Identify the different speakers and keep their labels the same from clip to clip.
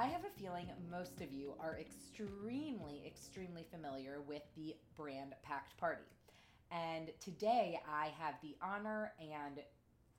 Speaker 1: I have a feeling most of you are extremely, extremely familiar with the brand Packed Party. And today I have the honor and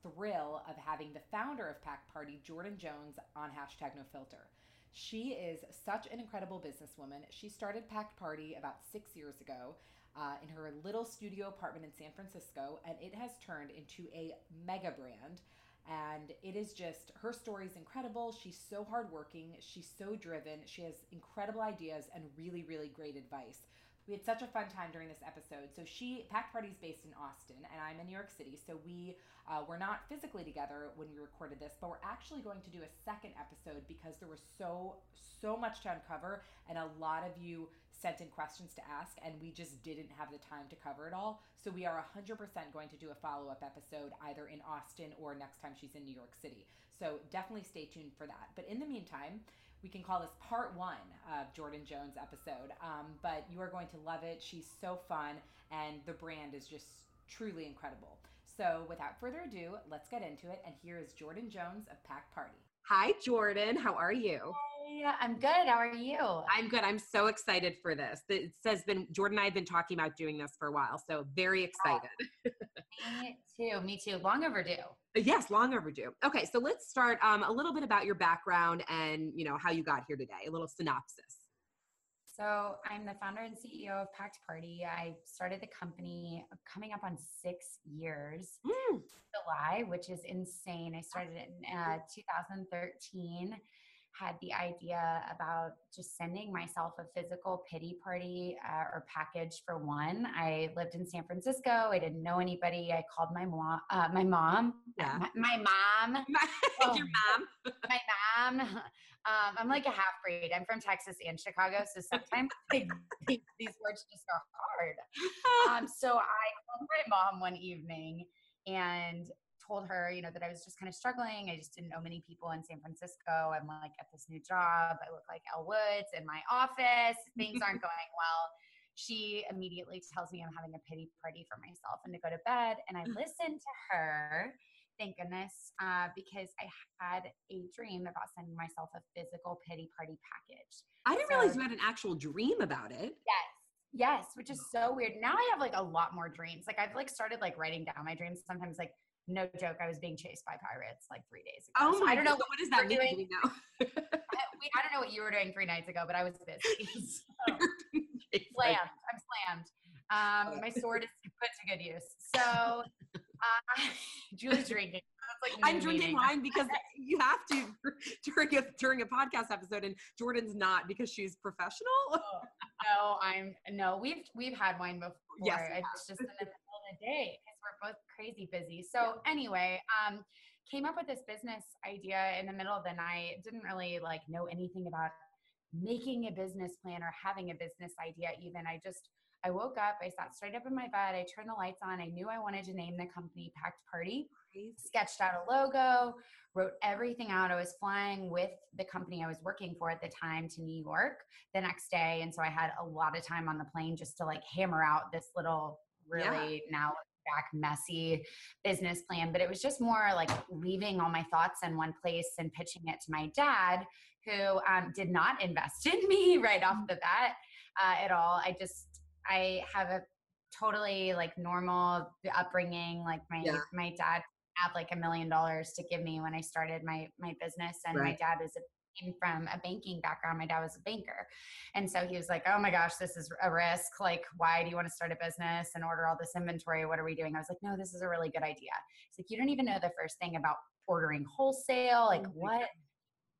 Speaker 1: thrill of having the founder of Packed Party, Jordan Jones, on hashtag no filter. She is such an incredible businesswoman. She started Packed Party about six years ago uh, in her little studio apartment in San Francisco, and it has turned into a mega brand. And it is just her story is incredible. She's so hardworking. She's so driven. She has incredible ideas and really, really great advice. We had such a fun time during this episode. So she Packed Party's based in Austin, and I'm in New York City. So we uh, were not physically together when we recorded this, but we're actually going to do a second episode because there was so so much to uncover, and a lot of you sent in questions to ask, and we just didn't have the time to cover it all. So we are 100% going to do a follow up episode either in Austin or next time she's in New York City. So definitely stay tuned for that. But in the meantime we can call this part one of Jordan Jones episode. Um, but you are going to love it. She's so fun, and the brand is just truly incredible. So, without further ado, let's get into it. And here is Jordan Jones of Packed Party.
Speaker 2: Hi, Jordan. How are you?
Speaker 3: Hey, I'm good. How are you?
Speaker 2: I'm good. I'm so excited for this. It says been Jordan and I have been talking about doing this for a while, so very excited.
Speaker 3: me too. Me too. Long overdue.
Speaker 2: Yes, long overdue. Okay, so let's start um, a little bit about your background and you know how you got here today. A little synopsis.
Speaker 3: So I'm the founder and CEO of Packed Party. I started the company coming up on six years, mm. July, which is insane. I started it in uh, 2013 had the idea about just sending myself a physical pity party uh, or package for one. I lived in San Francisco. I didn't know anybody. I called my mom. Uh, my mom. Yeah. My, my mom.
Speaker 2: oh, Your mom.
Speaker 3: my mom. Um, I'm like a half breed. I'm from Texas and Chicago, so sometimes these words just are hard. Um, so I called my mom one evening and told her, you know, that I was just kind of struggling. I just didn't know many people in San Francisco. I'm like at this new job. I look like Elle Woods in my office. Things aren't going well. She immediately tells me I'm having a pity party for myself and to go to bed. And I listened to her, thank goodness, uh, because I had a dream about sending myself a physical pity party package.
Speaker 2: I didn't so, realize you had an actual dream about it.
Speaker 3: Yes. Yes, which is so weird. Now I have like a lot more dreams. Like I've like started like writing down my dreams. Sometimes like no joke, I was being chased by pirates like three days ago.
Speaker 2: Oh so my! I don't know what, does that mean.
Speaker 3: Doing. I, we, I, don't know what you were doing three nights ago, but I was busy. So, slammed. I'm slammed. Um, my sword is put to good use. So, uh, Julie's drinking.
Speaker 2: Like I'm drinking wine because you have to during a during a podcast episode, and Jordan's not because she's professional. Oh,
Speaker 3: no, I'm no. We've we've had wine before. Yes, it's just in the middle of the day both crazy busy. So anyway, um, came up with this business idea in the middle of the night. Didn't really like know anything about making a business plan or having a business idea. Even I just I woke up, I sat straight up in my bed, I turned the lights on. I knew I wanted to name the company Packed Party. Crazy. Sketched out a logo, wrote everything out. I was flying with the company I was working for at the time to New York the next day. And so I had a lot of time on the plane just to like hammer out this little really yeah. now back messy business plan but it was just more like leaving all my thoughts in one place and pitching it to my dad who um, did not invest in me right off the bat uh, at all i just I have a totally like normal upbringing. Like my yeah. my dad had like a million dollars to give me when I started my my business, and right. my dad was a came from a banking background. My dad was a banker. And so he was like, Oh my gosh, this is a risk. Like, why do you want to start a business and order all this inventory? What are we doing? I was like, No, this is a really good idea. He's like, You don't even know the first thing about ordering wholesale. Like, oh what?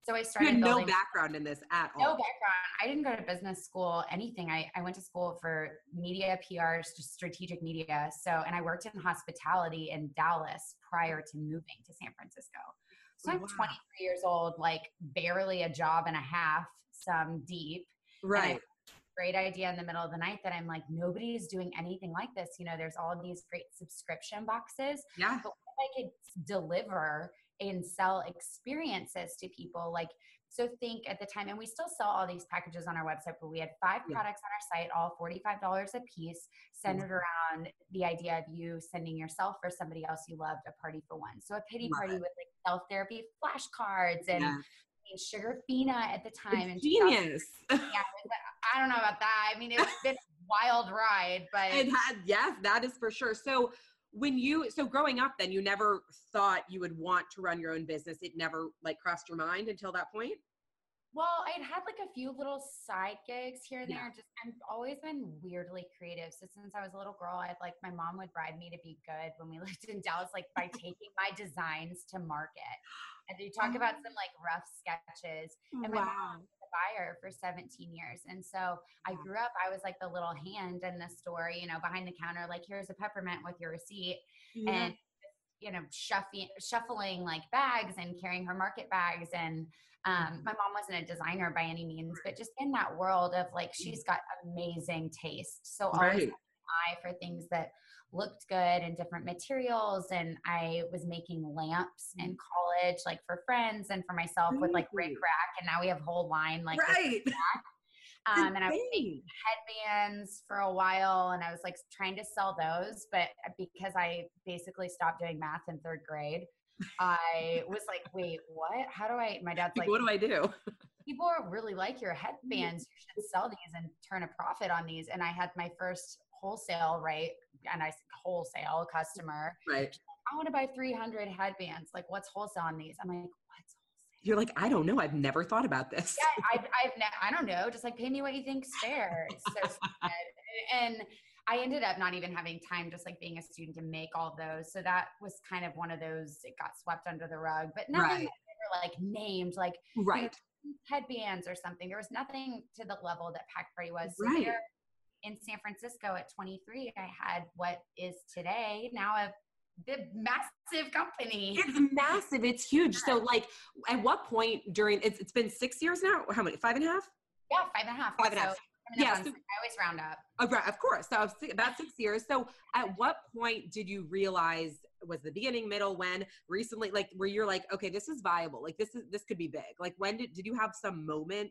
Speaker 3: So I started.
Speaker 2: You had no background in this at all.
Speaker 3: No background. I didn't go to business school, anything. I, I went to school for media, PR, strategic media. So, and I worked in hospitality in Dallas prior to moving to San Francisco. So I'm 23 years old, like barely a job and a half, some deep.
Speaker 2: Right.
Speaker 3: Great idea in the middle of the night that I'm like, nobody's doing anything like this. You know, there's all these great subscription boxes.
Speaker 2: Yeah.
Speaker 3: But I could deliver and sell experiences to people like so think at the time and we still sell all these packages on our website but we had five yeah. products on our site all $45 a piece centered mm-hmm. around the idea of you sending yourself or somebody else you loved a party for one so a pity Love party it. with like self therapy flashcards and yeah. Sugarfina at the time.
Speaker 2: It's genius.
Speaker 3: Yeah, I don't know about that. I mean, it's been a wild ride, but
Speaker 2: it had yes, that is for sure. So when you so growing up then you never thought you would want to run your own business. It never like crossed your mind until that point?
Speaker 3: Well, I'd had like a few little side gigs here and
Speaker 2: Yeah.
Speaker 3: there. Just I've always been weirdly creative. So since I was a little girl, I'd like my mom would bribe me to be good when we lived in Dallas, like by taking my designs to market. And you talk about oh. some like rough sketches. And my mom was a buyer for 17 years. And so I grew up, I was like the little hand in the store, you know, behind the counter, like here's a peppermint with your receipt
Speaker 2: Yeah.
Speaker 3: and you know shuffling shuffling like bags and carrying her market bags and um, my mom wasn't a designer by any means but just in that world of like she's got amazing taste so always
Speaker 2: right.
Speaker 3: an eye for things that looked good and different materials and i was making lamps in college like for friends and for myself with like rick rack and now we have a whole line like
Speaker 2: right.
Speaker 3: um, and I was making headbands for a while and I was like trying to sell those, but because I basically stopped doing math in third grade, I was like, wait, what? How do I? My dad's
Speaker 2: like, what do I do?
Speaker 3: people really like your headbands. You should sell these and turn a profit on these. And I had my first wholesale, right? And I wholesale customer.
Speaker 2: Right.
Speaker 3: I want to buy 300 headbands. Like, what's wholesale on these? I'm like, what's wholesale?
Speaker 2: You're like, I don't know. I've never thought about this.
Speaker 3: yeah, I've, I've ne- I don't know, just like pay me what you think's fair. So. And I ended up not even having time, just like being a student, to make all those. So that was kind of one of those. It got swept under the rug, but nothing
Speaker 2: Right.
Speaker 3: ever like named like
Speaker 2: Right.
Speaker 3: headbands or something. There was nothing to the level that Packed Party was. So
Speaker 2: Right.
Speaker 3: there in San Francisco at 23, I had what is today now a the massive company.
Speaker 2: It's massive. It's huge. So, like, at what point during it's, it's been six years now? How many? Five and a half?
Speaker 3: Yeah, five and a half.
Speaker 2: Five and a
Speaker 3: So,
Speaker 2: half.
Speaker 3: up
Speaker 2: Yeah, so-
Speaker 3: I always round up.
Speaker 2: Oh, right, of course. So about six years. So at what point did you realize was the beginning, middle, when recently, like where you're like, okay, this is viable. Like this is this could be big. Like when did did you have some moment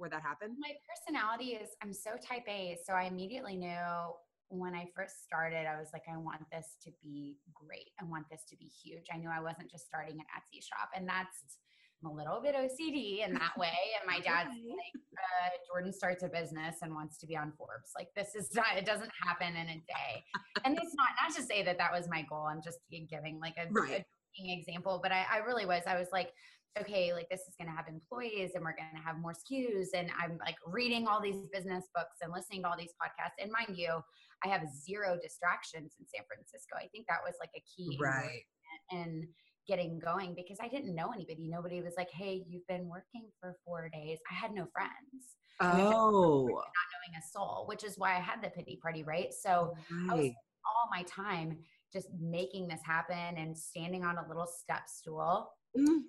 Speaker 2: where that happened?
Speaker 3: My personality is I'm so type A, so I immediately knew when I first started, I was like, I want this to be great. I want this to be huge. I knew I wasn't just starting an Etsy shop, and that's I'm a little bit OCD in that way. And my dad's like, uh, Jordan starts a business and wants to be on Forbes. Like this is not, it doesn't happen in a day. and it's not not to say that that was my goal. I'm just giving like a,
Speaker 2: Right.
Speaker 3: a example, but I, I really was. I was like, okay, like this is going to have employees and we're going to have more SKUs. And I'm like reading all these business books and listening to all these podcasts. And mind you, I have zero distractions in San Francisco. I think that was like a key
Speaker 2: Right.
Speaker 3: and getting going because I didn't know anybody. Nobody was like, hey, you've been working for four days. I had no friends,
Speaker 2: Oh, Not
Speaker 3: knowing a soul, which is why I had the pity party, right? So I was all my time just making this happen and standing on a little step stool,
Speaker 2: Mm,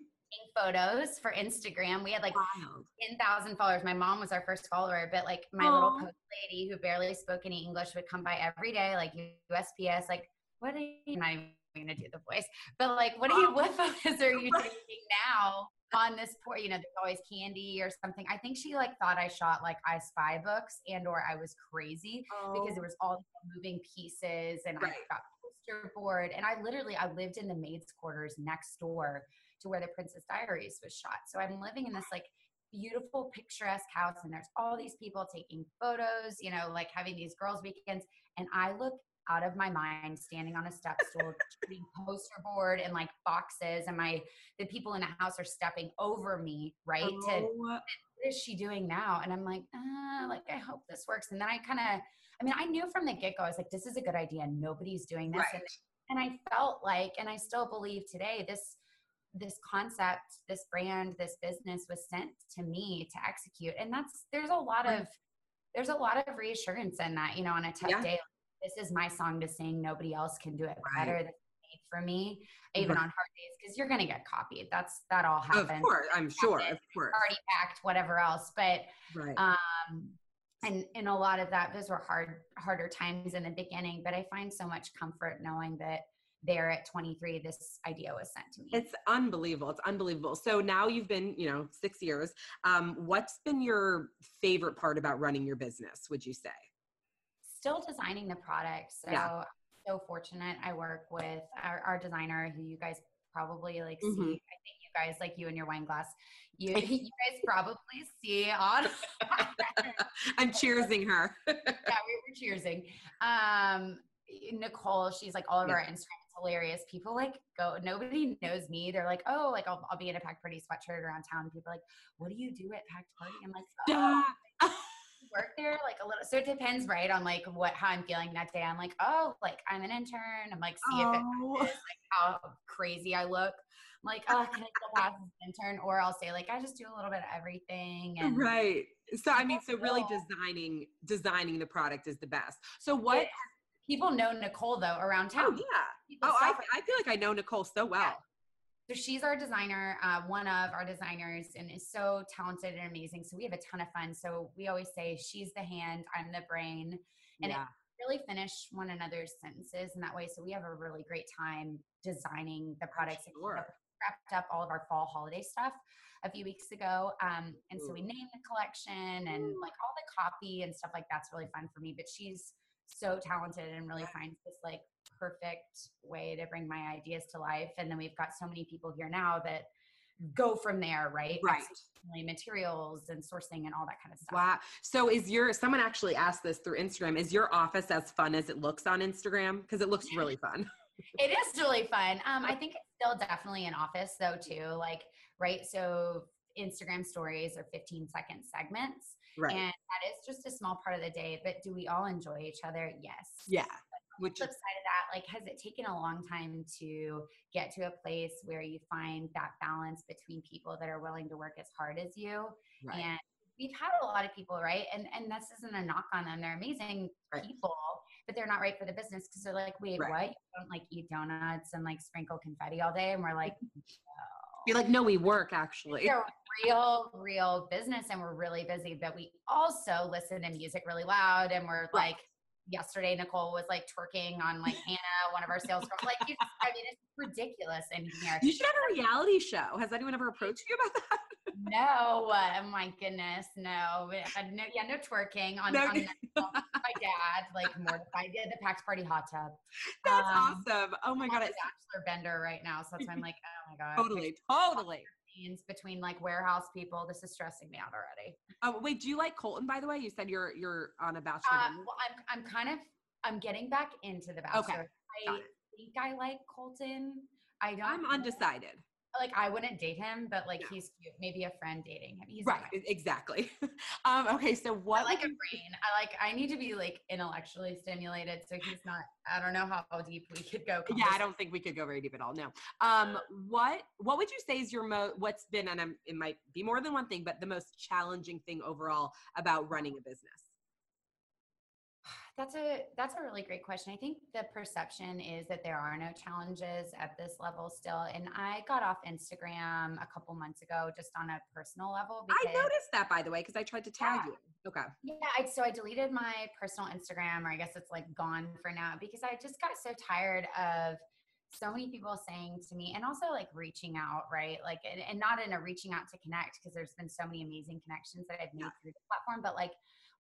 Speaker 3: photos for Instagram. We had like
Speaker 2: wild.
Speaker 3: 10,000 followers. My mom was our first follower, but like my little post lady who barely spoke any English would come by every day, like USPS, like, what are you, I'm not even gonna do the voice, but like, what are you, what photos are you taking now on this poor, you know, there's always candy or something. I think she like thought I shot like I Spy books and or I was crazy because there oh. was all moving pieces and
Speaker 2: Oh. Right.
Speaker 3: I got poster board and I literally I lived in the maids quarters next door to where the Princess Diaries was shot. So I'm living in this like beautiful picturesque house and there's all these people taking photos, you know, like having these girls weekends and I look out of my mind standing on a step stool shooting poster board and like boxes and my the people in the house are stepping over me right to
Speaker 2: Oh,
Speaker 3: what is she doing now? And I'm like, uh, like I hope this works. And then I kind of, I mean, I knew from the get go, I was like, this is a good idea. Nobody's doing this.
Speaker 2: right.
Speaker 3: And, and I felt like, and I still believe today, this this concept, this brand, this business was sent to me to execute. And that's there's a lot of there's a lot of reassurance in that, you know, on a tough
Speaker 2: Yeah.
Speaker 3: day. This is my song to sing. Nobody else can do it better. Is made for me, even
Speaker 2: Right.
Speaker 3: on hard days, because you're gonna get copied. That's that all happens.
Speaker 2: Of course, I'm sure. Of course.
Speaker 3: Already packed, whatever else. But
Speaker 2: Right.
Speaker 3: um and and a lot of that those were hard harder times in the beginning but i find so much comfort knowing that there at 23 this idea was sent to me
Speaker 2: It's unbelievable. It's unbelievable. So now you've been, you know, six years. Um, what's been your favorite part about running your business? Would you say?
Speaker 3: still designing the product so
Speaker 2: Yeah.
Speaker 3: I'm so fortunate i work with our, our designer who you guys probably like
Speaker 2: Mhm.
Speaker 3: see i think you guys, like you and your wine glass. You, you guys probably see on.
Speaker 2: I'm cheersing her.
Speaker 3: yeah, we were cheersing. Um, Nicole, she's like all of yeah. our Instagram. Hilarious. People like go, nobody knows me. They're like, oh, like I'll, I'll be in a Packed Party sweatshirt around town. People are like, what do you do at Packed Party? I'm like, oh. work there like a little so it depends right on like what how i'm feeling that day i'm like oh like i'm an intern i'm like see oh. if it oh. matches, like how crazy i look I'm like oh can i still pass as an intern or i'll say like i just do a little bit of everything and
Speaker 2: right so i mean so really designing designing the product is the best so what
Speaker 3: people know nicole though around oh, town
Speaker 2: oh yeah people oh I, I feel like i know nicole so well yeah.
Speaker 3: So she's our designer, uh, one of our designers, and is so talented and amazing. So we have a ton of fun. So we always say she's the hand, I'm the brain, and yeah. it really finish one another's sentences in that way. So we have a really great time designing the products. Sure. Wrapped up all of our fall holiday stuff a few weeks ago. Um, and Ooh. so we named the collection and like all the copy and stuff like that's really fun for me. But she's so talented and really finds this like perfect way to bring my ideas to life. And then we've got so many people here now that go from there, right?
Speaker 2: Right.
Speaker 3: Materials and sourcing and all that kind of stuff.
Speaker 2: Wow. So is your someone actually asked this through Instagram? Is your office as fun as it looks on Instagram? Because it looks really fun.
Speaker 3: it is really fun. Um, I think it's still definitely an office though too. Like, right. So Instagram stories or 15 second segments. Right. And that is just a small part of the day. But do we all enjoy each other? Yes.
Speaker 2: Yeah
Speaker 3: which flip side of that, like, has it taken a long time to get to a place where you find that balance between people that are willing to work as hard as you? Right. And we've had a lot of people, right? And and this isn't a knock on them; they're amazing right. people, but they're not right for the business because they're like, wait, right. what? You don't like eat donuts and like sprinkle confetti all day, and we're like.
Speaker 2: You're like, no, we work actually.
Speaker 3: A real, real business and we're really busy, but we also listen to music really loud and we're like yesterday Nicole was like twerking on like Hannah, one of our sales girls. Like, just, I mean, it's ridiculous in here.
Speaker 2: You should have a reality show. Has anyone ever approached you about that?
Speaker 3: No, oh my goodness, no. no yeah, no twerking on, no. on my dad, like mortified. Yeah, the Packed Party hot tub.
Speaker 2: That's um, awesome. Oh my god,
Speaker 3: it's bachelor bender right now. So that's why I'm like, oh my god.
Speaker 2: Totally, totally
Speaker 3: between like warehouse people. This is stressing me out already.
Speaker 2: Oh wait, do you like Colton? By the way, you said you're you're on a bachelor.
Speaker 3: Uh, well, I'm I'm kind of I'm getting back into the bachelor. Okay, I think I like Colton. I don't.
Speaker 2: I'm undecided
Speaker 3: like I wouldn't date him, but like he's cute. Maybe a friend dating him. He's
Speaker 2: right, exactly. um, okay, so what?
Speaker 3: I like a brain. I like. I need to be like intellectually stimulated. So he's not. I don't know how deep we could go.
Speaker 2: Yeah, I don't think we could go very deep at all. No. Um, what What would you say is your most? What's been, and I'm, it might be more than one thing, but the most challenging thing overall about running a business?
Speaker 3: That's a that's a really great question. I think the perception is that there are no challenges at this level still. And I got off Instagram a couple months ago just on a personal level.
Speaker 2: Because, I noticed that by the way because I tried to tag yeah. you. Okay.
Speaker 3: Yeah, I, so I deleted my personal Instagram, or I guess it's like gone for now because I just got so tired of so many people saying to me and also like reaching out right like and, and not in a reaching out to connect because there's been so many amazing connections that i've made yeah. through the platform but like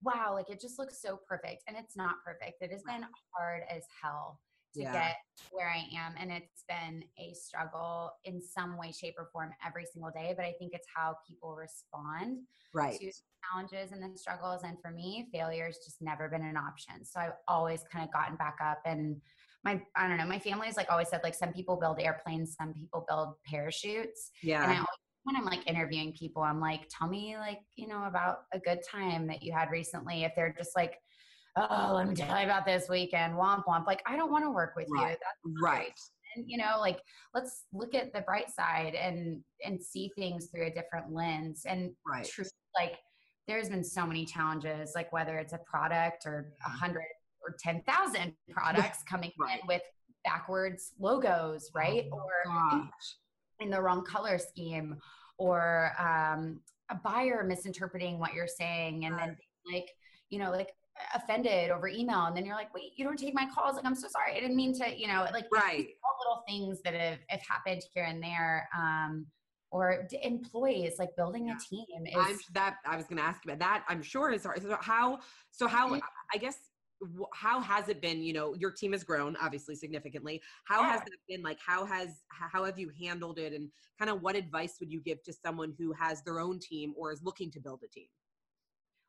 Speaker 3: wow, like it just looks so perfect. And it's not perfect. It has been hard as hell to yeah. get where I am. And it's been a struggle in some way, shape, or form every single day. But I think it's how people respond
Speaker 2: right.
Speaker 3: to challenges and the struggles. And for me, failure has just never been an option. So I've always kind of gotten back up and my I don't know, my family's like always said like some people build airplanes, some people build parachutes.
Speaker 2: Yeah.
Speaker 3: And I always when I'm like interviewing people, I'm like, tell me like, you know, about a good time that you had recently. If they're just like, oh, let me tell you about this weekend, womp womp. Like, I don't want to work with
Speaker 2: right.
Speaker 3: you.
Speaker 2: That's right.
Speaker 3: And you know, like let's look at the bright side and and see things through a different lens. And
Speaker 2: right.
Speaker 3: truth, like there's been so many challenges, like whether it's a product or a mm-hmm. hundred or ten thousand products coming right. in with backwards logos, right?
Speaker 2: Oh,
Speaker 3: or gosh in the wrong color scheme or um, a buyer misinterpreting what you're saying and then like you know like offended over email. And then you're like wait you don't take my calls. Like i'm so sorry. I didn't mean to you know like
Speaker 2: right.
Speaker 3: all little things that have, have happened here and there um or employees like building yeah. a team is
Speaker 2: I'm, that i was going to ask about that. I'm sure is hard. So how so how i guess how has it been you know your team has grown obviously significantly how yeah. has that been like how has how have you handled it and kind of what advice would you give to someone who has their own team or is looking to build a team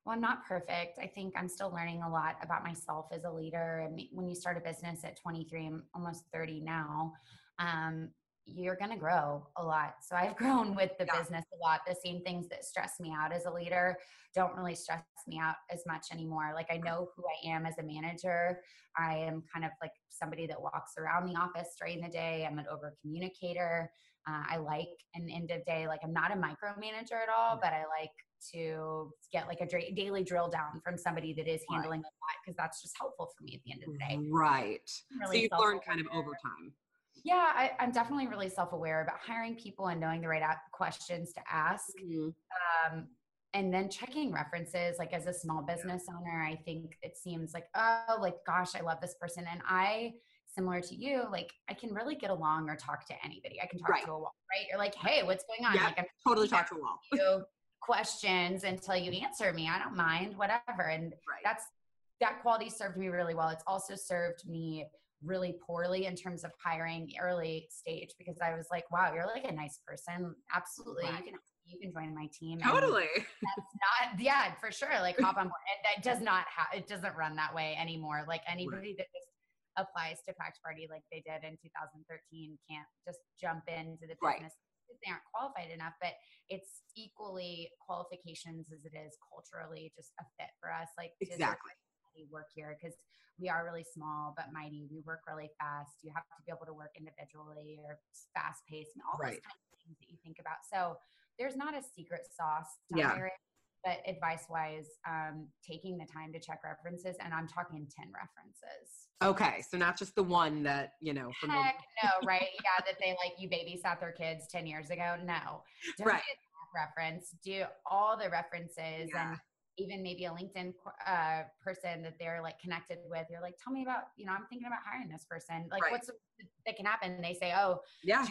Speaker 3: well, I'm not perfect. I think I'm still learning a lot about myself as a leader. And when you start a business at 23, I'm almost 30 now. Um, you're going to grow a lot. So I've grown with the yeah. business a lot. The same things that stress me out as a leader don't really stress me out as much anymore. Like I know who I am as a manager. I am kind of like somebody that walks around the office during the day. I'm an over communicator. Uh, I like an end of day, like I'm not a micromanager at all, but I like to get like a dra- daily drill down from somebody that is handling right. a lot because that's just helpful for me at the end of the day.
Speaker 2: Right. Really so you've learned kind of over time.
Speaker 3: Yeah, I, am definitely really self aware about hiring people and knowing the right questions to ask. Mm-hmm. Um, and then checking references, like as a small business owner, I think it seems like, oh, like, gosh, I love this person. And I, similar to you, like I can really get along or talk to anybody. I can talk right. to a wall, right? You're like, hey, what's going on?
Speaker 2: Yeah,
Speaker 3: like
Speaker 2: I'm totally talk to a wall. you
Speaker 3: questions until you answer me. I don't mind, whatever. And right. that's that quality served me really well. It's also served me really poorly in terms of hiring early stage because I was like, wow, you're like a nice person. Absolutely. Right. You can you can join my team.
Speaker 2: Totally.
Speaker 3: That's not yeah, for sure. Like hop on board. And that does not have it doesn't run that way anymore. Like anybody right. that just applies to Packed Party like they did in 2013 can't just jump into the business. Right. They aren't qualified enough, but it's equally qualifications as it is culturally just a fit for us. Like
Speaker 2: exactly
Speaker 3: work here because we are really small but mighty. We work really fast. You have to be able to work individually or fast paced and all right. those kinds of things that you think about. So there's not a secret sauce to yeah. but advice wise, um, taking the time to check references, and I'm talking 10 references.
Speaker 2: Okay, so not just the one that, you know,
Speaker 3: from Heck the- no, right? Yeah, that they like you babysat their kids 10 years ago. No. Don't right. reference. Do all the references yeah. and even maybe a LinkedIn uh, person that they're like connected with, you're like, tell me about, you know, I'm thinking about hiring this person. Like, right. what's that can happen? And they say, oh,
Speaker 2: yeah,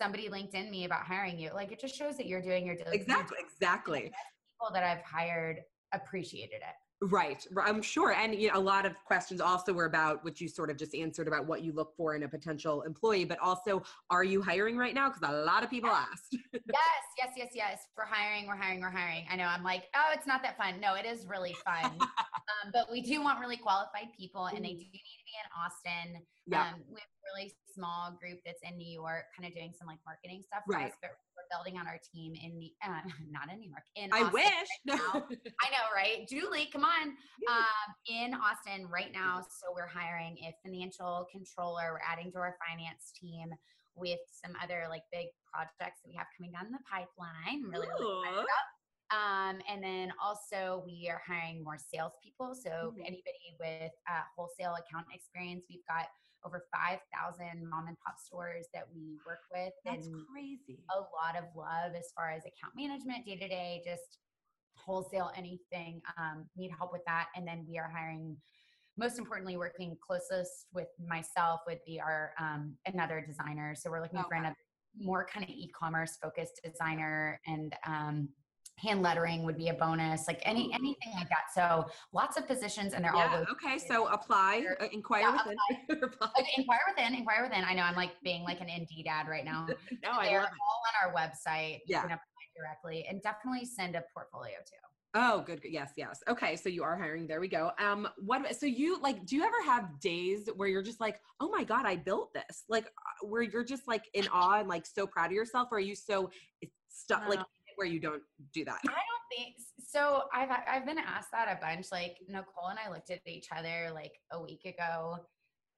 Speaker 3: somebody LinkedIn me about hiring you. Like, it just shows that you're doing your
Speaker 2: exactly, exactly.
Speaker 3: People that I've hired appreciated it.
Speaker 2: Right. I'm sure. And you know, a lot of questions also were about what you sort of just answered about what you look for in a potential employee, but also are you hiring right now? Because a lot of people asked.
Speaker 3: yes, yes, yes, yes. We're hiring, we're hiring, we're hiring. I know I'm like, oh, it's not that fun. No, it is really fun. um, but we do want really qualified people and they mm. do need in Austin. Yeah. Um, we have a really small group that's in New York, kind of doing some like marketing stuff for right. us, but we're building on our team in the uh, not in New York. In
Speaker 2: I Austin wish.
Speaker 3: Right I know, right? Julie, come on. Um, in Austin right now. So we're hiring a financial controller. We're adding to our finance team with some other like big projects that we have coming down the pipeline. I'm really, really excited about. Um, and then also we are hiring more salespeople. So mm-hmm. anybody with uh, wholesale account experience, we've got over 5,000 mom and pop stores that we work with.
Speaker 2: That's crazy.
Speaker 3: A lot of love as far as account management, day to day, just wholesale anything. Um, need help with that. And then we are hiring, most importantly, working closest with myself would be our um, another designer. So we're looking okay. for another more kind of e-commerce focused designer and um, hand lettering would be a bonus like any anything like that so lots of positions and they're yeah, all
Speaker 2: okay so apply uh, inquire yeah, within
Speaker 3: okay, inquire within inquire within i know i'm like being like an indeed ad right now
Speaker 2: no they're I love
Speaker 3: all it. on our website you yeah. can apply directly and definitely send a portfolio too
Speaker 2: Oh, good. Yes, yes. Okay, so you are hiring. There we go. Um, what? So you like? Do you ever have days where you're just like, oh my god, I built this? Like, uh, where you're just like in awe and like so proud of yourself, or are you so stuck? Like, where you don't do that?
Speaker 3: I don't think so. I've I've been asked that a bunch. Like Nicole and I looked at each other like a week ago,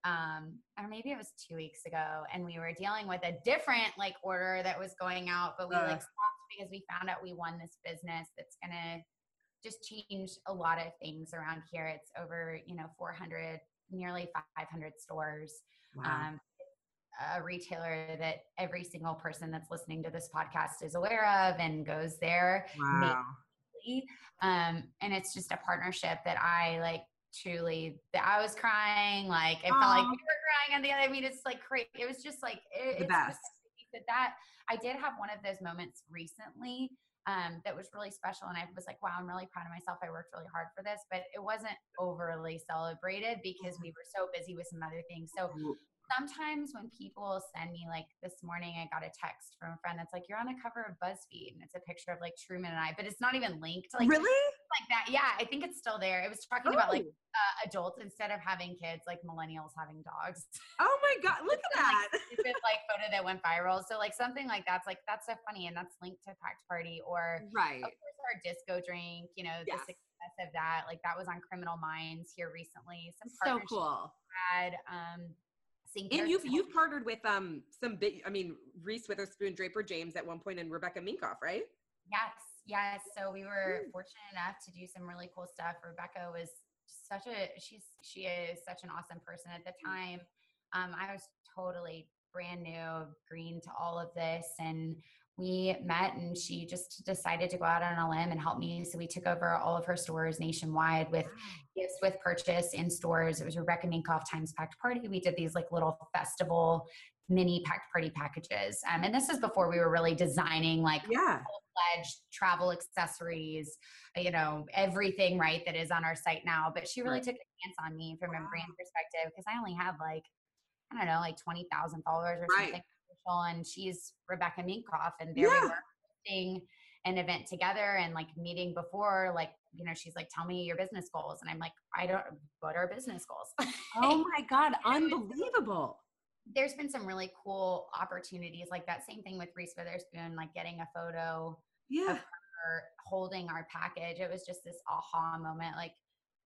Speaker 3: um, or maybe it was two weeks ago, and we were dealing with a different like order that was going out, but we uh. like stopped because we found out we won this business that's gonna just change a lot of things around here. It's over you know 400, nearly 500 stores. Wow. Um, a retailer that every single person that's listening to this podcast is aware of and goes there.
Speaker 2: Wow.
Speaker 3: Um, and it's just a partnership that I like truly that I was crying, like it felt like we were crying on the other. I mean, it's like crazy. It was just like it,
Speaker 2: the best.
Speaker 3: That, that I did have one of those moments recently um, that was really special. And I was like, wow, I'm really proud of myself. I worked really hard for this, but it wasn't overly celebrated because we were so busy with some other things. So sometimes when people send me like this morning i got a text from a friend that's like you're on the cover of buzzfeed and it's a picture of like truman and i but it's not even linked like
Speaker 2: really?
Speaker 3: like that. Yeah i think it's still there. It was talking oh. about like oh. uh, adults instead of having kids like millennials having dogs.
Speaker 2: Oh my god look at that
Speaker 3: like, stupid, like photo that went viral. So like something like that's like that's so funny and that's linked to packed party or
Speaker 2: right.
Speaker 3: of course our disco drink you know yes. the success of that. Like that was on criminal minds here recently. Some
Speaker 2: so cool.
Speaker 3: had um
Speaker 2: and you've you've partnered with um some big I mean Reese Witherspoon, Draper James at one point and Rebecca Minkoff, right?
Speaker 3: Yes, yes. So we were fortunate enough to do some really cool stuff. Rebecca was such a she's she is such an awesome person at the time. Um, I was totally brand new, green to all of this and we met and she just decided to go out on a limb and help me. So we took over all of her stores nationwide with gifts with purchase in stores. It was Rebecca Minkoff Times Packed Party. We did these like little festival mini packed party packages. Um, and this is before we were really designing like
Speaker 2: yeah.
Speaker 3: full-fledged travel accessories, you know, everything right that is on our site now. But she really right. took a chance on me from wow. a brand perspective because I only had like, I don't know, like 20,000 followers or right. something and she's Rebecca Minkoff, and there yeah. we were hosting an event together and like meeting before, like you know, she's like, "Tell me your business goals," and I'm like, "I don't. What are business goals?"
Speaker 2: oh my god, unbelievable!
Speaker 3: There's been some really cool opportunities like that. Same thing with Reese Witherspoon, like getting a photo
Speaker 2: yeah. of
Speaker 3: her holding our package. It was just this aha moment. Like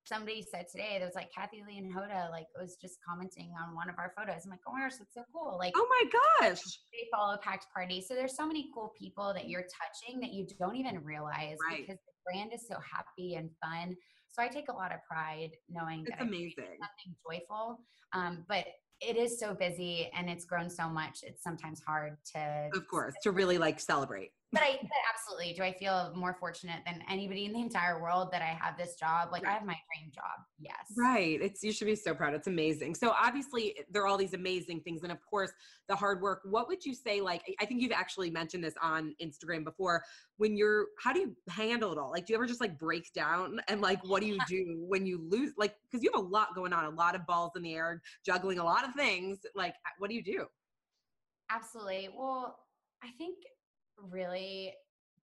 Speaker 3: somebody said today that was like Kathie Lee and Hoda like was just commenting on one of our photos. I'm like, oh my gosh, that's so cool. Like,
Speaker 2: oh my gosh,
Speaker 3: they follow Packed Party. So there's so many cool people that you're touching that you don't even realize right. because the brand is so happy and fun. So I take a lot of pride knowing
Speaker 2: it's
Speaker 3: that
Speaker 2: amazing,
Speaker 3: something joyful. Um, but it is so busy and it's grown so much. It's sometimes hard to,
Speaker 2: of course, to really like celebrate
Speaker 3: but I but absolutely do I feel more fortunate than anybody in the entire world that I have this job. Like. I have my dream job. Yes.
Speaker 2: Right. It's you should be so proud. It's amazing. So obviously eh, there are all these amazing things and of course the hard work. What would you say like I think you've actually mentioned this on Instagram before when you're how do you handle it all? Like do you ever just like break down and like what do you do when you lose like cuz you have a lot going on, a lot of balls in the air, juggling a lot of things. Like uh, what do you do?
Speaker 3: Absolutely. Well, I think really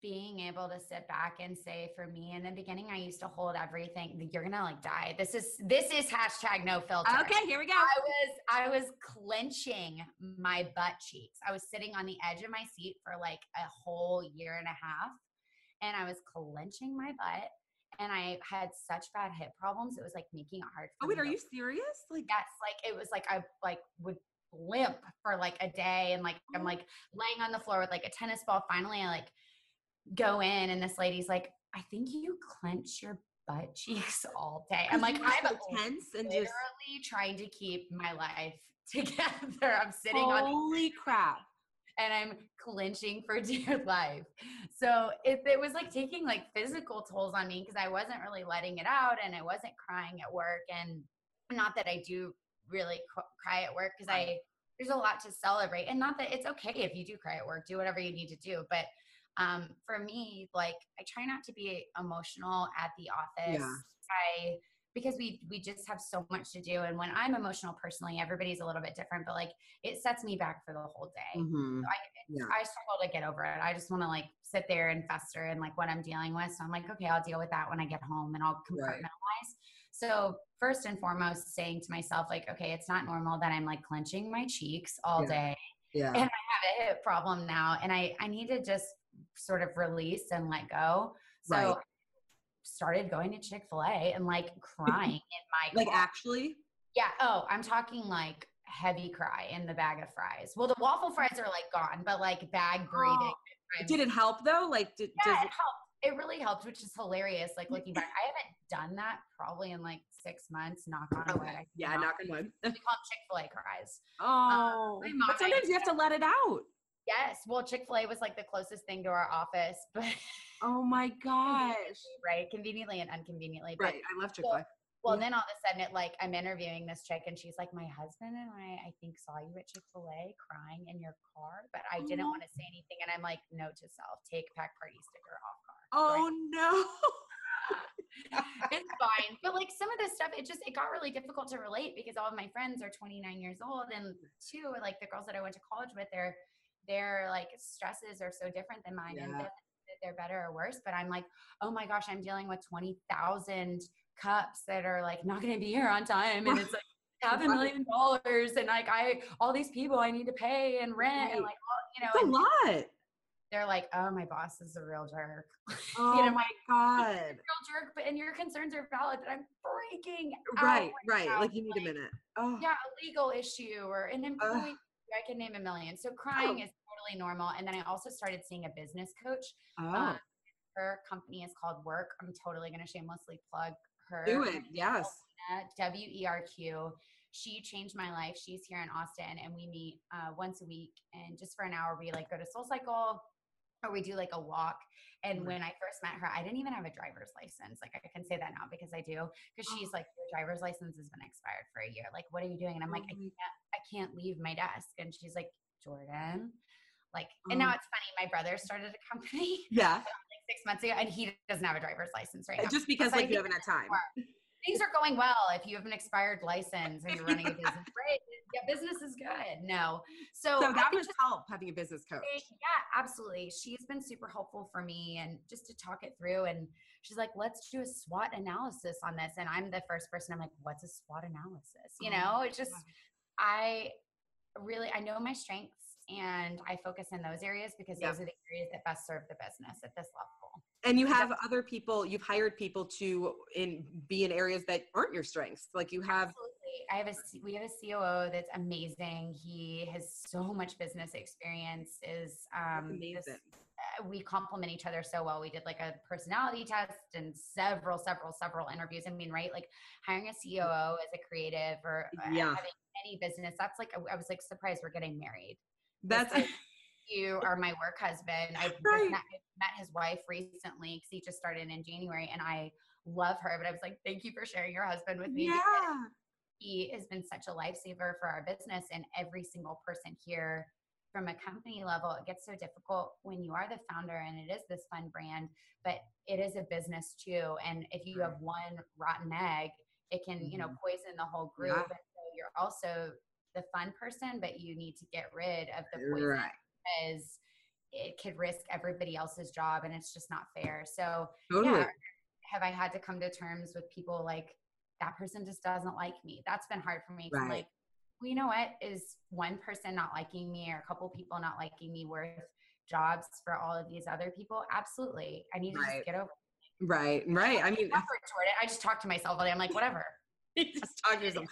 Speaker 3: being able to sit back and say for me in the beginning i used to hold everything you're gonna like die this is this is hashtag no filter
Speaker 2: okay here we go
Speaker 3: i was i was clenching my butt cheeks i was sitting on the edge of my seat for like a whole year and a half and i was clenching my butt and I had such bad hip problems. It was like making it hard.
Speaker 2: oh wait, are you serious?
Speaker 3: Like yes, like it was like I like would limp for like a day and like I'm mm. like laying on the floor with like a tennis ball. Finally, I like go in and this lady's like, I think you clench your butt cheeks all day. I'm like, I'm so tense and literally just trying to keep my life together. I'm sitting
Speaker 2: Holy
Speaker 3: on
Speaker 2: Holy crap.
Speaker 3: And I'm clenching for dear life. So it, it was like taking like physical tolls on me because I wasn't really letting it out and I wasn't crying at work. And not that I do really cry at work because I there's a lot to celebrate, and not that it's okay if you do cry at work. Do whatever you need to do, but um, for me, like I try not to be emotional at the office. Yeah. I because we we just have so much to do, and when I'm emotional personally, everybody's a little bit different, but like it sets me back for the whole day.
Speaker 2: Mm-hmm.
Speaker 3: So I yeah. I struggle to get over it. I just want to like sit there and fester and like what I'm dealing with. So I'm like, okay, I'll deal with that when I get home, and I'll compartmentalize. Right. So first and foremost, saying to myself, like, okay, it's not normal that I'm like clenching my cheeks all
Speaker 2: yeah.
Speaker 3: day.
Speaker 2: Yeah.
Speaker 3: And I have a hip problem now. And I, I need to just sort of release and let go. So right. started going to Chick-fil-A and like crying in
Speaker 2: my Like car. actually?
Speaker 3: Yeah. Oh, I'm talking like heavy cry in the bag of fries. Well, the waffle fries are like gone, but like bag breathing. Oh.
Speaker 2: Did it help though? Like, did,
Speaker 3: yeah, does it, it helped it really helped, which is hilarious. Like looking back, I haven't done that probably in like six months. Knock on wood.
Speaker 2: Yeah, knock on wood.
Speaker 3: we call Chick Fil A cries.
Speaker 2: Oh, um, but sometimes you have to let it out.
Speaker 3: Yes. Well, Chick Fil A was like the closest thing to our office, but
Speaker 2: oh my gosh,
Speaker 3: right, conveniently and unconveniently.
Speaker 2: Right. I love Chick Fil A.
Speaker 3: Well, then all of a sudden, it like I'm interviewing this chick, and she's like, "My husband and I, I think, saw you at Chick Fil A crying in your car, but I didn't
Speaker 2: Oh.
Speaker 3: want to say anything." And I'm like, "Note to self: take packed party sticker off car."
Speaker 2: Oh no.
Speaker 3: it's fine. But like some of this stuff, it just it got really difficult to relate because all of my friends are 29 years old, and two, like the girls that I went to college with, their their like stresses are so different than mine, and
Speaker 2: Yeah.
Speaker 3: that they're better or worse. But I'm like, oh my gosh, I'm dealing with 20,000 cups that are like not going to be here on time, and it's like. Half a million dollars, and like I, all these people I need to pay and rent, and like, all, you know,
Speaker 2: That's a lot.
Speaker 3: They're like, "Oh, my boss is a real jerk."
Speaker 2: Oh
Speaker 3: know,
Speaker 2: my god.
Speaker 3: real jerk, but and your concerns are valid, but I'm freaking out
Speaker 2: Right, right. Like you need a minute. Oh.
Speaker 3: Yeah, a legal issue or an employee. I can name a million. So crying is totally normal. And then I also started seeing a business coach.
Speaker 2: Oh.
Speaker 3: Um, her company is called WERQ. I'm totally going to shamelessly plug her.
Speaker 2: Do it. Yes.
Speaker 3: W E R Q. She changed my life. She's here in Austin, and we meet uh, once a week. And just for an hour, we like go to Soul Cycle, or we do like a walk. And
Speaker 2: Right.
Speaker 3: when I first met her, I didn't even have a driver's license. Like I can say that now because I do. Because oh. she's like, your driver's license has been expired for a year. Like, what are you doing? And I'm like, I
Speaker 2: Oh my-
Speaker 3: can't, I can't leave my desk. And she's like, Jordan. Like, and now
Speaker 2: Oh.
Speaker 3: it's funny. My brother started a company
Speaker 2: Yeah.
Speaker 3: like six months ago, and he doesn't have a driver's license right uh, now.
Speaker 2: Just because
Speaker 3: But
Speaker 2: like you haven't had time.
Speaker 3: Things are going well if you have an expired license and you're running a business. Right yeah business is good. No. So,
Speaker 2: So that must help having a business coach.
Speaker 3: yeah absolutely. She's been super helpful for me and just to talk it through and she's like let's do a swot analysis on this and i'm the first person i'm like what's a swot analysis? You
Speaker 2: Oh
Speaker 3: know it's just i really i know my strengths and i focus in those areas because
Speaker 2: Yeah.
Speaker 3: those are the areas that best serve the business at this level
Speaker 2: And you have other people, you've hired people to in be in areas that aren't your strengths. Like you have
Speaker 3: Absolutely. I have a we have a COO that's amazing. He has so much business experience. Is um,
Speaker 2: amazing.
Speaker 3: this- uh, we complement each other so well. We did like a personality test and several, several, several interviews. I mean, right? Like hiring a COO as a creative or uh,
Speaker 2: Yeah.
Speaker 3: having any business. That's like I was like surprised we're getting married.
Speaker 2: That's
Speaker 3: you are my work husband. I
Speaker 2: Right.
Speaker 3: met, met his wife recently because he just started in January, and I love her. But I was like, thank you for sharing your husband with me.
Speaker 2: yeah.
Speaker 3: he has been such a lifesaver for our business and every single person here from a company level it gets so difficult when you are the founder and it is this fun brand but it is a business too and if you have one rotten egg it can you know
Speaker 2: Mhm.
Speaker 3: poison the whole group
Speaker 2: Yeah.
Speaker 3: and so you're also the fun person but you need to get rid of the poison
Speaker 2: Right.
Speaker 3: Because it could risk everybody else's job and it's just not fair so
Speaker 2: Totally.
Speaker 3: yeah, have I had to come to terms with people like that person just doesn't like me? That's been hard for me.
Speaker 2: Right.
Speaker 3: like, well, you know what? Is one person not liking me or a couple people not liking me worth jobs for all of these other people? Absolutely. I need to
Speaker 2: Right.
Speaker 3: just get over it.
Speaker 2: Right. Right. I mean.
Speaker 3: I just talk to myself all day. I'm like, whatever.
Speaker 2: just talk to yourself.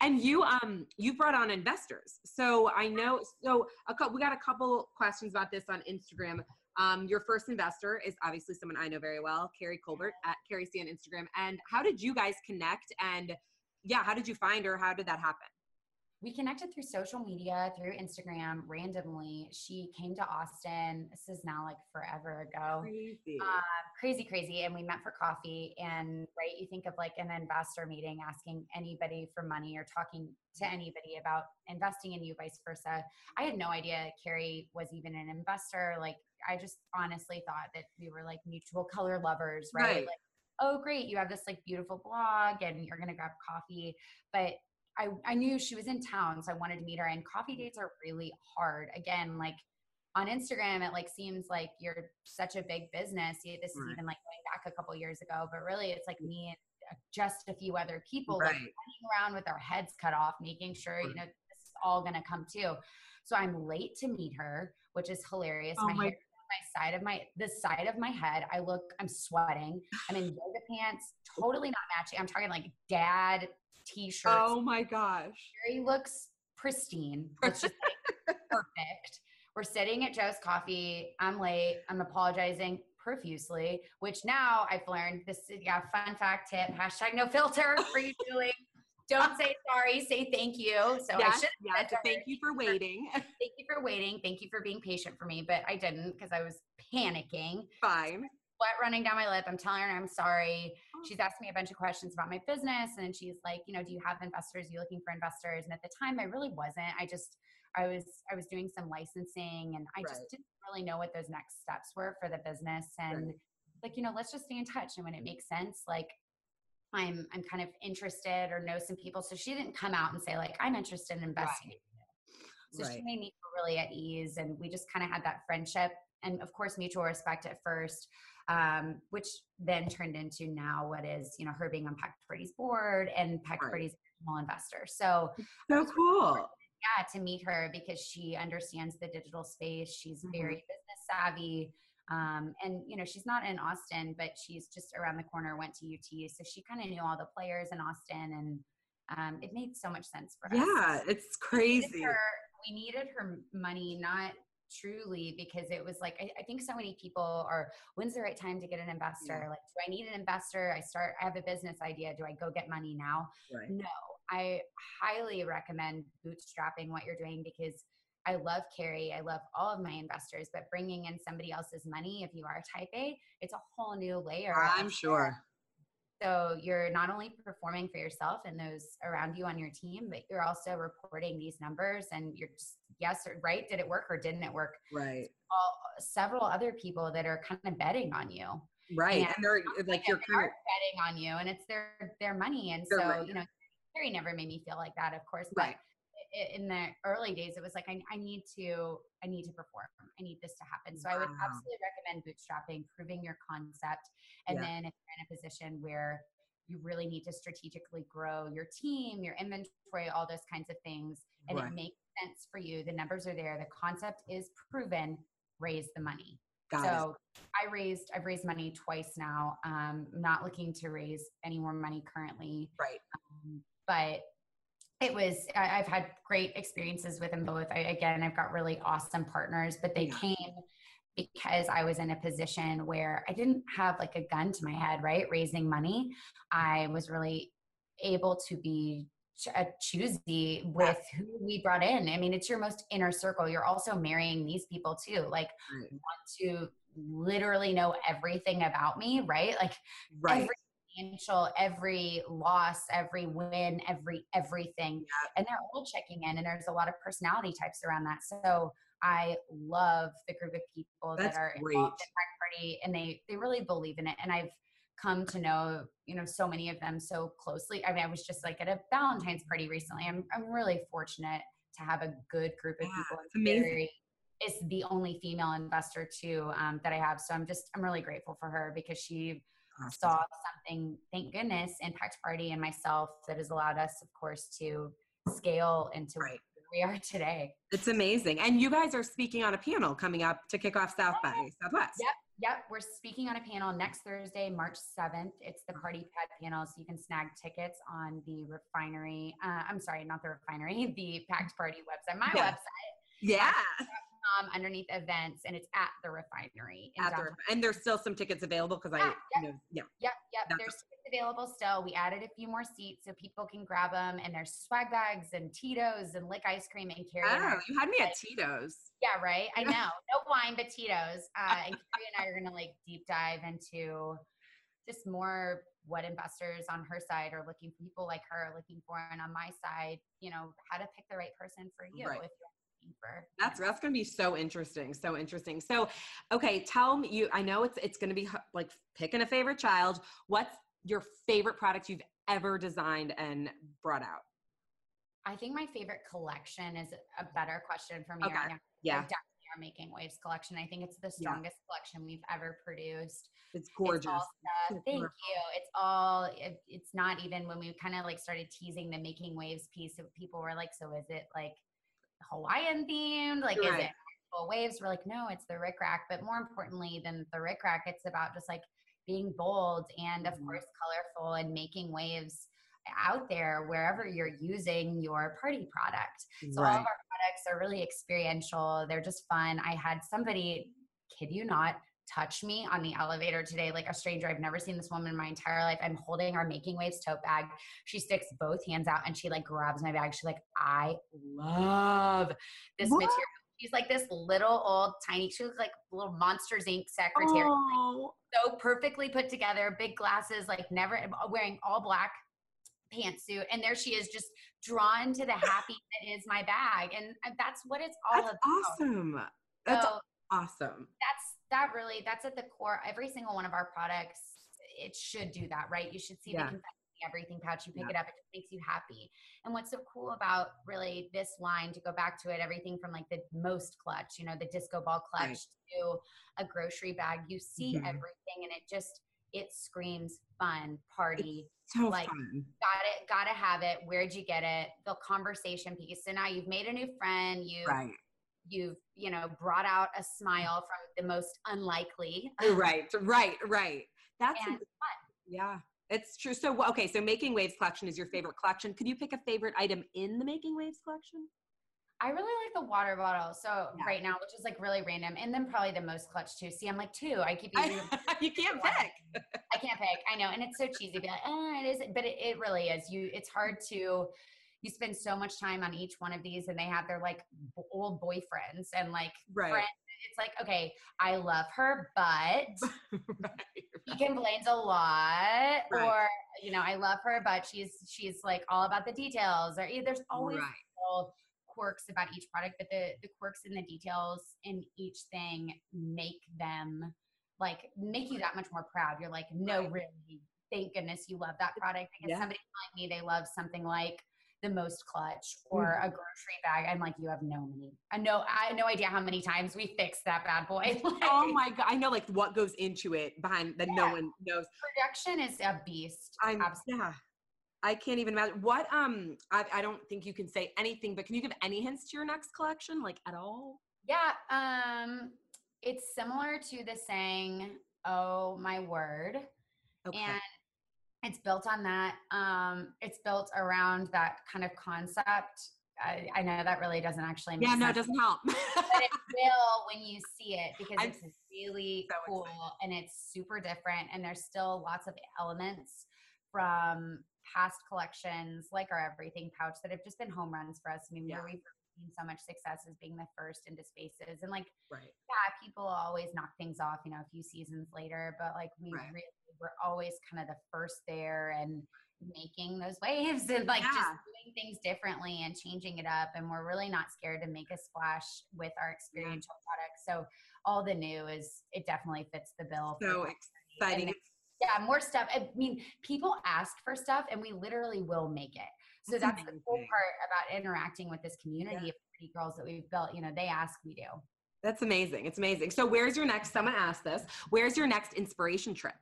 Speaker 2: And you um you brought on investors. So I know so a couple we got a couple questions about this on Instagram. Um, your first investor is obviously someone I know very well, Carrie Colbert at Carrie C on Instagram. And how did you guys connect? And yeah, how did you find her? How did that happen?
Speaker 3: We connected through social media, through Instagram, randomly. She came to Austin. This is now like forever ago.
Speaker 2: Crazy.
Speaker 3: Um, crazy, crazy. And we met for coffee. And right, you think of like an investor meeting, asking anybody for money or talking to anybody about investing in you, vice versa. I had no idea Carrie was even an investor. Like, I just honestly thought that we were like mutual color lovers, right?
Speaker 2: Right.
Speaker 3: Like, oh, great, you have this like beautiful blog and you're going to grab coffee. But I, I knew she was in town, so I wanted to meet her. And coffee dates are really hard. Again, like on Instagram, it like seems like you're such a big business. This is
Speaker 2: Right.
Speaker 3: even like going back a couple years ago, but really it's like me and uh, just a few other people like running around with our heads cut off, making sure you know this is all gonna come too. So I'm late to meet her, which is hilarious.
Speaker 2: Oh
Speaker 3: my
Speaker 2: my-
Speaker 3: hair, my side of my the side of my head. I look, I'm sweating. I'm in yoga pants, totally not matching. I'm talking like dad t-shirts.
Speaker 2: Oh my gosh.
Speaker 3: Carrie looks pristine. Let's just perfect. We're sitting at Jo's Coffee. I'm late. I'm apologizing profusely, which now I've learned this. Is, yeah, fun fact tip: hashtag no filter for you, Julie. Don't say sorry. Say thank you. So I should.
Speaker 2: yes. Thank you for waiting.
Speaker 3: Thank you for waiting. Thank you for being patient for me, but I didn't because I was panicking.
Speaker 2: Fine.
Speaker 3: Sweat running down my lip. I'm telling her I'm sorry. Oh. She's asked me a bunch of questions about my business, and she's like, you know, do you have investors? Are you looking for investors? And at the time, I really wasn't. I just I was I was doing some licensing, and I right. just didn't really know what those next steps were for the business. And right. like, you know, let's just stay in touch, and when it makes sense, like. I'm I'm kind of interested or know some people. So she didn't come out and say like I'm interested in investing. Right. So right. she made me feel really at ease, and we just kind of had that friendship and of course mutual respect at first um, which then turned into now what is you know her being on Packed Party's board and Packed right. Party's small investor. So
Speaker 2: so cool.
Speaker 3: Yeah, to meet her because she understands the digital space. She's mm-hmm. very business savvy. Um, and you know she's not in Austin, but she's just around the corner. Went to UT, so she kind of knew all the players in Austin, and um, it made so much sense for
Speaker 2: us. Yeah, it's crazy.
Speaker 3: We needed, her, we needed her money not truly because it was like I, I, think so many people are when's the right time to get an investor? Yeah. like do i need an investor? I start i have a business idea. Do i go get money now? Right. no i highly recommend bootstrapping what you're doing because i love carrie i love all of my investors but bringing in somebody else's money if you are type a it's a whole new layer
Speaker 2: i'm sure.
Speaker 3: So you're not only performing for yourself and those around you on your team, but you're also reporting these numbers and you're just, yes or right. Did it work or didn't it work?
Speaker 2: Right.
Speaker 3: All, several other people that are kind of betting on you.
Speaker 2: Right. And, and they're like you're
Speaker 3: kind of betting on you and it's their their money. And so, right. you know, Carrie never made me feel like that, of course. But right in the early days it was like I, I, need to i need to perform i need this to happen so wow. i would absolutely recommend bootstrapping proving your concept and yeah. then if you're in a position where you really need to strategically grow your team your inventory all those kinds of things and right. it makes sense for you the numbers are there the concept is proven raise the money Got so it. I raised, I've raised money twice now. Um, not looking to raise any more money currently.
Speaker 2: Right.
Speaker 3: Um, but it was i've had great experiences with them both I, again i've got really awesome partners but they yeah. came because i was in a position where i didn't have like a gun to my head right raising money i was really able to be choosy with who we brought in i mean it's your most inner circle you're also marrying these people too like right. want to literally know everything about me right like right. every financial, every loss, every win, every everything. And they're all checking in and there's a lot of personality types around that. So I love the group of people That's that are great. involved in my party and they they really believe in it. And I've come to know, you know, so many of them so closely. I mean, I was just like at a Valentine's party recently. I'm I'm really fortunate to have a good group of yeah, people.
Speaker 2: It's amazing.
Speaker 3: is the only female investor too um, that I have. So I'm just I'm really grateful for her because she awesome. saw something, thank goodness, in Packed Party and myself that has allowed us, of course, to scale into right. where we are today.
Speaker 2: It's amazing. And you guys are speaking on a panel coming up to kick off South by Southwest.
Speaker 3: Yep. Yep, we're speaking on a panel next Thursday, March 7th. It's the Party Pad panel, so you can snag tickets on the refinery. Uh, I'm sorry, not the refinery, the Packed Party website, my yeah. website.
Speaker 2: Yeah
Speaker 3: um, underneath events, and it's at the refinery.
Speaker 2: At the, and there's still some tickets available because yeah, I,
Speaker 3: yeah, you know, yeah, yep, yep. There's tickets available still. We added a few more seats so people can grab them, and there's swag bags and Tito's and lick ice cream and Carrie.
Speaker 2: Oh, you had me at Tito's.
Speaker 3: Yeah, right. I know. No wine, but Tito's. Uh, and Carrie and I are gonna like deep dive into just more what investors on her side are looking for people like her are looking for and on my side you know how to pick the right person for you right. if you're
Speaker 2: for that's that's going to be so interesting so interesting. So okay tell me you i know it's it's going to be like picking a favorite child. What's your favorite product you've ever designed and brought out?
Speaker 3: I think my favorite collection is a better question for me
Speaker 2: okay. right now yeah.
Speaker 3: Our making waves collection. I think it's the strongest yeah. collection we've ever produced.
Speaker 2: It's gorgeous.
Speaker 3: it's thank you. It's all it, it's not even when we kind of like started teasing the making waves piece people were like so is it like Hawaiian themed? Like, right. is it waves? We're like, no, it's the Rick Rack. But more importantly than the Rick Rack, it's about just like being bold and, of mm-hmm. course, colorful and making waves out there wherever you're using your party product. So right. all of our products are really experiential. They're just fun. I had somebody, kid you not, touch me on the elevator today like a stranger. I've never seen this woman in my entire life. I'm holding our Making Waves tote bag. She sticks both hands out and she like grabs my bag. She's like, I love this what? material. She's like this little old tiny. She looks like a little Monsters Inc. secretary.
Speaker 2: Oh.
Speaker 3: So perfectly put together, big glasses, like never wearing all black pantsuit, and there she is, just drawn to the happy that is my bag, and uh, that's what it's all
Speaker 2: That's
Speaker 3: about.
Speaker 2: awesome. That's
Speaker 3: So
Speaker 2: awesome.
Speaker 3: that's that really that's at the core. Every single one of our products, it should do that, right? You should see
Speaker 2: Yeah.
Speaker 3: the confetti everything pouch. You pick
Speaker 2: Yeah.
Speaker 3: it up, it just makes you happy. And what's so cool about really this line to go back to it, everything from like the most clutch, you know, the disco ball clutch
Speaker 2: Right.
Speaker 3: to a grocery bag, you see
Speaker 2: Mhm.
Speaker 3: everything, and it just it screams fun party
Speaker 2: So
Speaker 3: like,
Speaker 2: fun.
Speaker 3: got it gotta have it where'd you get it the conversation piece so now you've made a new friend you
Speaker 2: Right.
Speaker 3: You've you know brought out a smile from the most unlikely
Speaker 2: Right. Right. Right. That's
Speaker 3: and
Speaker 2: yeah. It's true. So okay, so Making Waves collection is your favorite collection. Could you pick a favorite item in the Making Waves collection?
Speaker 3: i really like the water bottle so
Speaker 2: Yeah.
Speaker 3: right now which is like really random and then probably the most clutch too see i'm like two i keep using
Speaker 2: you can't pick.
Speaker 3: i can't pick i know and it's so cheesy be like oh uh, it is but it, it really is you it's hard to you spend so much time on each one of these and they have their like b- old boyfriends and like
Speaker 2: Right.
Speaker 3: friends. it's like okay i love her but
Speaker 2: right.
Speaker 3: he complains a lot
Speaker 2: Right.
Speaker 3: or you know i love her but she's she's like all about the details or eh, there's always
Speaker 2: Right.
Speaker 3: quirks about each product but the the quirks and the details in each thing make them like make you that much more proud you're like no
Speaker 2: Right.
Speaker 3: really thank goodness you love that product because
Speaker 2: Yeah.
Speaker 3: somebody telling me they love something like the most clutch or
Speaker 2: Mm-hmm.
Speaker 3: a grocery bag i'm like you have no many i know i have no idea how many times we fixed that bad boy
Speaker 2: Oh my god! I know like what goes into it behind that no one knows.
Speaker 3: production is a beast
Speaker 2: I'm
Speaker 3: Absolutely.
Speaker 2: yeah. I can't even imagine what um I, I don't think you can say anything, but can you give any hints to your next collection, like at all?
Speaker 3: Yeah, um, it's similar to the saying, "Oh my word,"
Speaker 2: Okay.
Speaker 3: and it's built on that. Um, it's built around that kind of concept. I, I know that really doesn't actually make
Speaker 2: yeah, no, it doesn't help.
Speaker 3: but it will when you see it because
Speaker 2: I'm
Speaker 3: it's really
Speaker 2: so
Speaker 3: cool and it's super different. And there's still lots of elements from past collections, like our everything pouch, that have just been home runs for us. I mean,
Speaker 2: Yeah.
Speaker 3: where we've seen so much success as being the first into spaces, and like
Speaker 2: right.
Speaker 3: yeah, people always knock things off, you know, a few seasons later, but like we
Speaker 2: Right.
Speaker 3: really were always kind of the first there and making those waves and like
Speaker 2: Yeah.
Speaker 3: just doing things differently and changing it up. And we're really not scared to make a splash with our experiential products. So all the new is it definitely fits the bill.
Speaker 2: So exciting.
Speaker 3: Yeah, more stuff. I mean, people ask for stuff and we literally will make it. So
Speaker 2: That's
Speaker 3: that's, the cool part about interacting with this community of pretty girls that we've built. You know, they ask, we do.
Speaker 2: That's amazing. It's amazing. So where's your next someone asked this. Where's your next inspiration trip?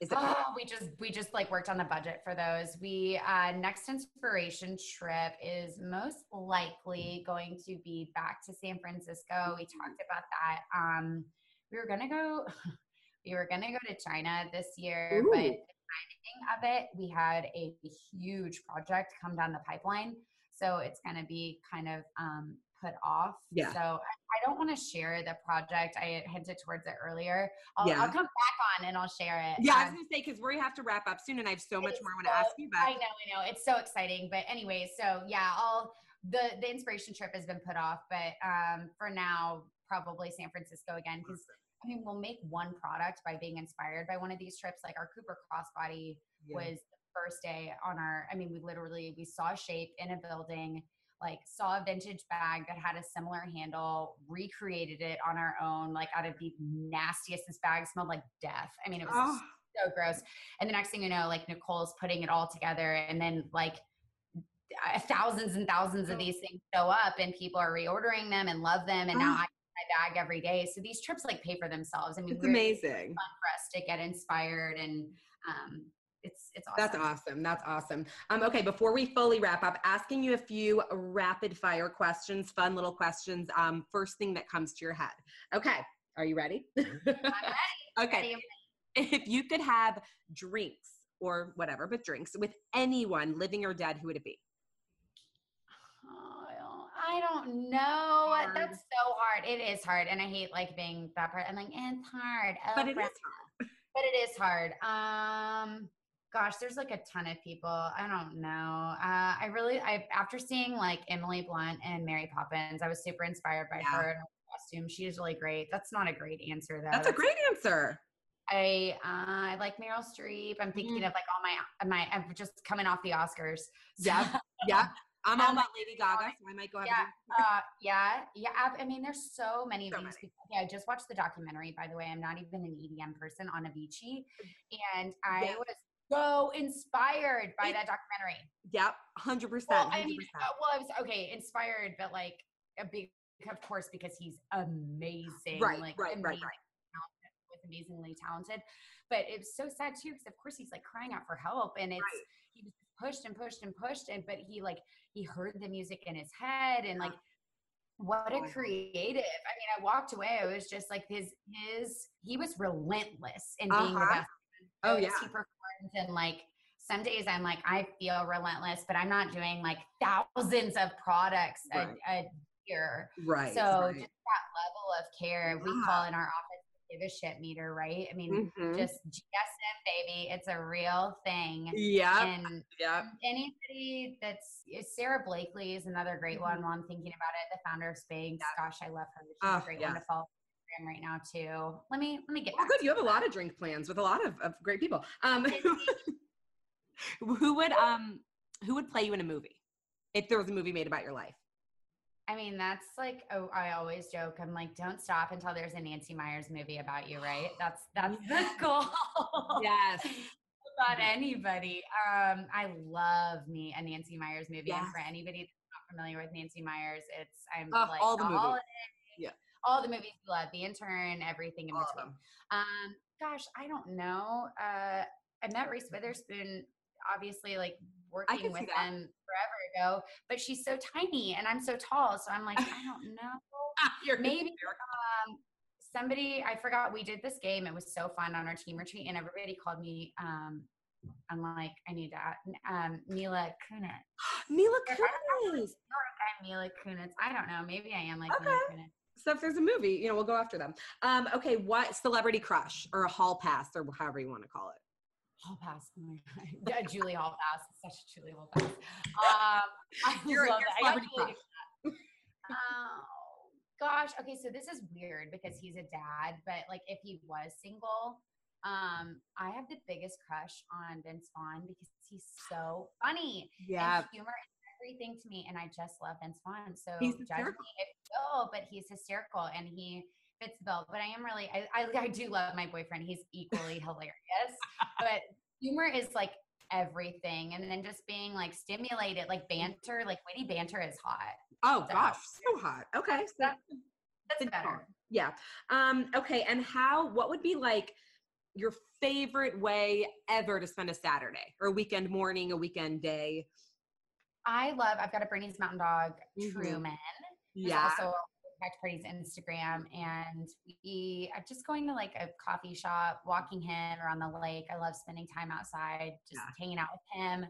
Speaker 2: Is it
Speaker 3: Oh, we just we just like worked on the budget for those. We uh next inspiration trip is most likely going to be back to San Francisco. We talked about that. Um we were gonna go we were gonna go to China this year, but
Speaker 2: Ooh.
Speaker 3: Timing of it, we had a huge project come down the pipeline. So it's gonna be kind of um put off.
Speaker 2: Yeah.
Speaker 3: So I don't want to share the project. I hinted towards it earlier. I'll,
Speaker 2: Yeah.
Speaker 3: I'll come back on and I'll share it.
Speaker 2: yeah, I was
Speaker 3: Um,
Speaker 2: gonna say because we have to wrap up soon and I have so much more I want to ask you about.
Speaker 3: I know, I know. It's so exciting. But anyway, so yeah, all the the inspiration trip has been put off, but um for now, probably San Francisco again because I mean we'll make one product by being inspired by one of these trips. Like our Cooper crossbody
Speaker 2: Yeah.
Speaker 3: was the first day on our. I mean, we literally we saw a shape in a building. Like saw a vintage bag that had a similar handle, recreated it on our own, like out of the nastiest. This bag smelled like death. I mean, it was
Speaker 2: Oh,
Speaker 3: so gross. And the next thing you know, like Nicole's putting it all together, and then like uh, thousands and thousands of these things show up, and people are reordering them and love them. And now
Speaker 2: Ah.
Speaker 3: I my bag every day. So these trips like pay for themselves. I mean,
Speaker 2: it's amazing.
Speaker 3: fun for us to get inspired, and um, it's it's awesome.
Speaker 2: That's awesome. That's awesome. Um, okay, before we fully wrap up, asking you a few rapid fire questions, fun little questions. Um, first thing that comes to your head. Okay, are you ready?
Speaker 3: I'm ready.
Speaker 2: okay.
Speaker 3: Ready.
Speaker 2: If you could have drinks or whatever, but drinks with anyone, living or dead, who would it be?
Speaker 3: I don't- know.
Speaker 2: Hard.
Speaker 3: That's so hard. It is hard, and I hate like being that part. I'm like, it's hard. Oh,
Speaker 2: But it is hard.
Speaker 3: but it is hard. Um, gosh, there's like a ton of people. I don't know. Uh, I really, I after seeing like Emily Blunt and Mary Poppins, I was super inspired by yeah. her and her costume. She is really great. That's not a great answer though.
Speaker 2: That's, That's a great answer.
Speaker 3: I uh, I like Meryl Streep. I'm thinking mm-hmm. of like all my my. I'm just coming off the Oscars.
Speaker 2: Yeah, yeah. I'm all um, about Lady Gaga, so I might go.
Speaker 3: Yeah, uh, yeah, yeah. I mean, there's so many so of these many. people. Yeah, I just watched the documentary. By the way, I'm not even an EDM person on Avicii, and I yeah. was so inspired by it, that documentary.
Speaker 2: Yep, hundred percent.
Speaker 3: Well, I mean, uh, well, I was okay, inspired, but like a big, of course, because he's amazing.
Speaker 2: Right,
Speaker 3: like,
Speaker 2: right,
Speaker 3: amazing,
Speaker 2: right, right.
Speaker 3: With amazingly talented, but it was so sad too because of course he's like crying out for help, and it's right. he was pushed and pushed and pushed, and but he like he heard the music in his head, and like what a creative i mean i walked away it was just like his his he was relentless in being uh-huh. the best
Speaker 2: oh yeah
Speaker 3: he performed and like some days i'm like i feel relentless but i'm not doing like thousands of products right. a, a, year
Speaker 2: right
Speaker 3: so
Speaker 2: right.
Speaker 3: just that level of care we call in our office give a shit meter right i mean mm-hmm. just gsm baby it's a real thing
Speaker 2: yeah
Speaker 3: and
Speaker 2: yeah
Speaker 3: anybody that's Sara blakely is another great mm-hmm. one while i'm thinking about it the founder of spanx yeah. gosh i love her she's oh, a great yeah. one to follow right now too. Let me let me get.
Speaker 2: Oh, good. You have a lot of drink plans with a lot of, of great people. Um, who would um who would play you in a movie if there was a movie made about your life?
Speaker 3: I mean, that's like oh, I always joke. I'm like, don't stop until there's a Nancy Meyers movie about you, right? That's that's the goal.
Speaker 2: yes.
Speaker 3: about anybody. Um, I love me a Nancy Meyers movie, yes. and for anybody that's not familiar with Nancy Meyers, it's I'm uh, like
Speaker 2: all the movies.
Speaker 3: Yeah all the movies we love, The Intern, everything in all between. Um, gosh, I don't know. Uh, I met Reese Witherspoon, obviously, like working with them forever ago, but she's so tiny and I'm so tall, so I'm like, I don't know. Maybe um, somebody I forgot we did this game. It was so fun on our team retreat, and everybody called me. Um, I'm like, I need to. Um, Mila Kunis.
Speaker 2: Mila Kunis.
Speaker 3: I'm Mila Kunis. I don't know. Maybe I am like okay. Mila Kunis.
Speaker 2: So if there's a movie, you know, we'll go after them. Um, okay, what celebrity crush or a hall pass or however you want to call it?
Speaker 3: Hall pass. Oh my god. Yeah, Julie Hall pass. Such a Julie Hall pass. Um, I you're, love you're celebrity crush. oh gosh. Okay, so this is weird because he's a dad, but like if he was single, um, I have the biggest crush on Vince Vaughn because he's so funny.
Speaker 2: Yeah.
Speaker 3: And humor is everything to me, and I just love Vince Vaughn. So he's judge me if you but he's hysterical and he fits the bill. But I am really, I, I, I do love my boyfriend. He's equally hilarious. But humor is like everything, and then just being like stimulated, like banter, like witty banter is hot.
Speaker 2: Oh so, gosh, so hot. Okay, so
Speaker 3: that, that's better.
Speaker 2: Yeah. Um. Okay. And how? What would be like? your favorite way ever to spend a Saturday or a weekend morning, a weekend day?
Speaker 3: I love, I've got a Bernese Mountain Dog, mm-hmm. Truman.
Speaker 2: Yeah.
Speaker 3: also Packed Party's Instagram. And we, I'm just going to like a coffee shop, walking him around the lake. I love spending time outside, just yeah. hanging out with him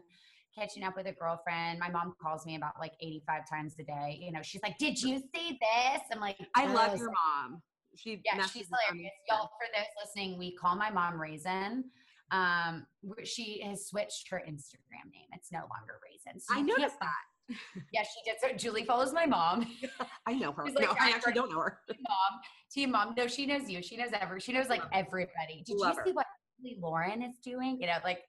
Speaker 3: catching up with a girlfriend. My mom calls me about like 85 times a day. You know, she's like, Did you see this? I'm like,
Speaker 2: I love your mom. She
Speaker 3: yeah, she's hilarious. Y'all, for those listening, we call my mom Raisin um, she has switched her Instagram name. It's no longer Raisin.
Speaker 2: So I noticed that.
Speaker 3: yeah, she did. So Julie follows my mom.
Speaker 2: I know her. Like, no, I actually don't know her.
Speaker 3: mom, team mom. No, she knows you. She knows every. She knows like everybody. Did Love you see her. what Lauren is doing? You know, like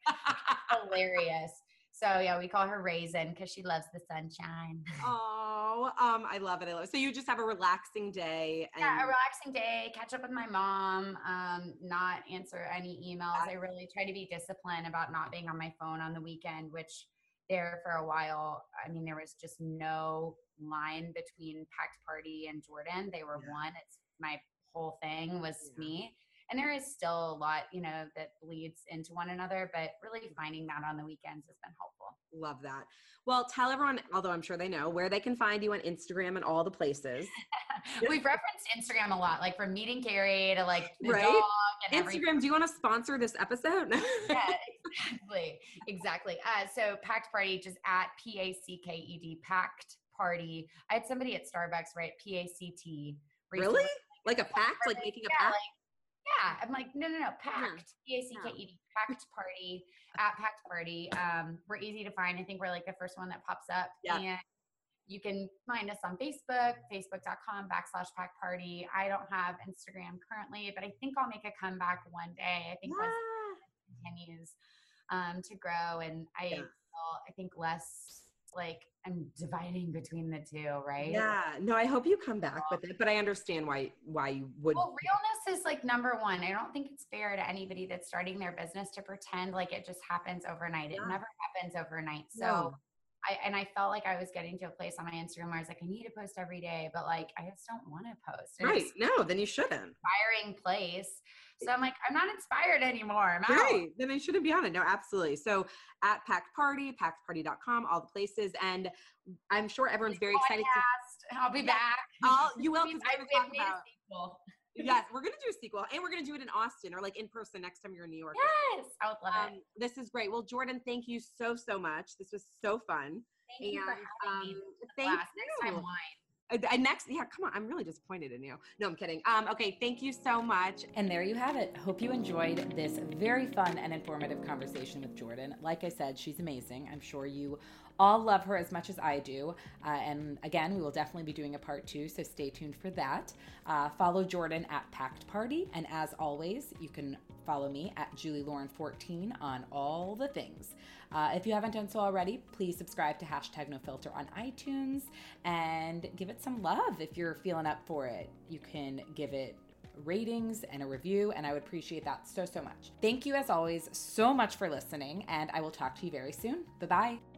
Speaker 3: hilarious. So yeah, we call her Raisin because she loves the sunshine.
Speaker 2: Oh, um, I love it. I love it. So you just have a relaxing day.
Speaker 3: And- yeah, a relaxing day. Catch up with my mom. Um, not answer any emails. I really try to be disciplined about not being on my phone on the weekend, which there for a while. I mean, there was just no line between Packed Party and Jordan. They were yeah. one. It's my whole thing was yeah. me and there is still a lot you know that bleeds into one another but really finding that on the weekends has been helpful.
Speaker 2: Love that. Well tell everyone although i'm sure they know where they can find you on instagram and all the places.
Speaker 3: We've referenced instagram a lot like from meeting carrie to like
Speaker 2: right? instagram everything. do you want to sponsor this episode?
Speaker 3: Yeah exactly exactly. Uh, so packed party just at p-a-c-k-e-d packed party. I had somebody at starbucks right p-a-c-t
Speaker 2: really? Like a pact? Like making a pact like,
Speaker 3: Yeah, I'm like, no, no, no, packed. P A C K E D, packed party at packed party. Um, we're easy to find. I think we're like the first one that pops up.
Speaker 2: Yeah.
Speaker 3: And you can find us on Facebook, facebook.com backslash packed party. I don't have Instagram currently, but I think I'll make a comeback one day. I think
Speaker 2: Yeah.
Speaker 3: it continues um, to grow and I
Speaker 2: Yeah.
Speaker 3: feel, I think less like I'm dividing between the two, right?
Speaker 2: Yeah. No, I hope you come back with it, but I understand why why you would.
Speaker 3: Well, realness is like number one. I don't think it's fair to anybody that's starting their business to pretend like it just happens overnight. It
Speaker 2: Yeah.
Speaker 3: never happens overnight. So
Speaker 2: No.
Speaker 3: I and I felt like I was getting to a place on my Instagram where I was like, I need to post every day, but like I just don't want to post. And
Speaker 2: right. No, then you shouldn't.
Speaker 3: inspiring place. So I'm like, I'm not inspired anymore. Out.
Speaker 2: Right. Then I shouldn't be on it. No, absolutely. So at Packed Party, packedparty.com, all the places. And I'm sure everyone's very excited to
Speaker 3: I'll be
Speaker 2: Yeah.
Speaker 3: back.
Speaker 2: I'll- you will,
Speaker 3: Please,
Speaker 2: 'cause we're
Speaker 3: I we have
Speaker 2: talk
Speaker 3: made a
Speaker 2: about-
Speaker 3: sequel.
Speaker 2: Yes, we're gonna do a sequel and we're gonna do it in Austin or like in person next time you're in New York.
Speaker 3: Yes, I would love it.
Speaker 2: Um, this is great. Well, Jordan, thank you so so much. This was so fun.
Speaker 3: Thank you for
Speaker 2: and,
Speaker 3: having me.
Speaker 2: um,
Speaker 3: This was a
Speaker 2: thank
Speaker 3: blast. Next time,
Speaker 2: you.
Speaker 3: wine.
Speaker 2: Uh, next, yeah, come on. I'm really disappointed in you. No, I'm kidding. Um, okay, thank you so much.
Speaker 1: And there you have it. Hope you enjoyed this very fun and informative conversation with Jordan. Like I said, she's amazing. I'm sure you all love her as much as I do. Uh, and again, we will definitely be doing a part two, so stay tuned for that. Uh, follow Jordan at Packed Party. And as always, you can follow me at Julie Lauren 14 on all the things. Uh, if you haven't done so already, please subscribe to hashtag no filter on iTunes and give it some love if you're feeling up for it. You can give it ratings and a review, and I would appreciate that so, so much. Thank you, as always, so much for listening, and I will talk to you very soon. Bye bye.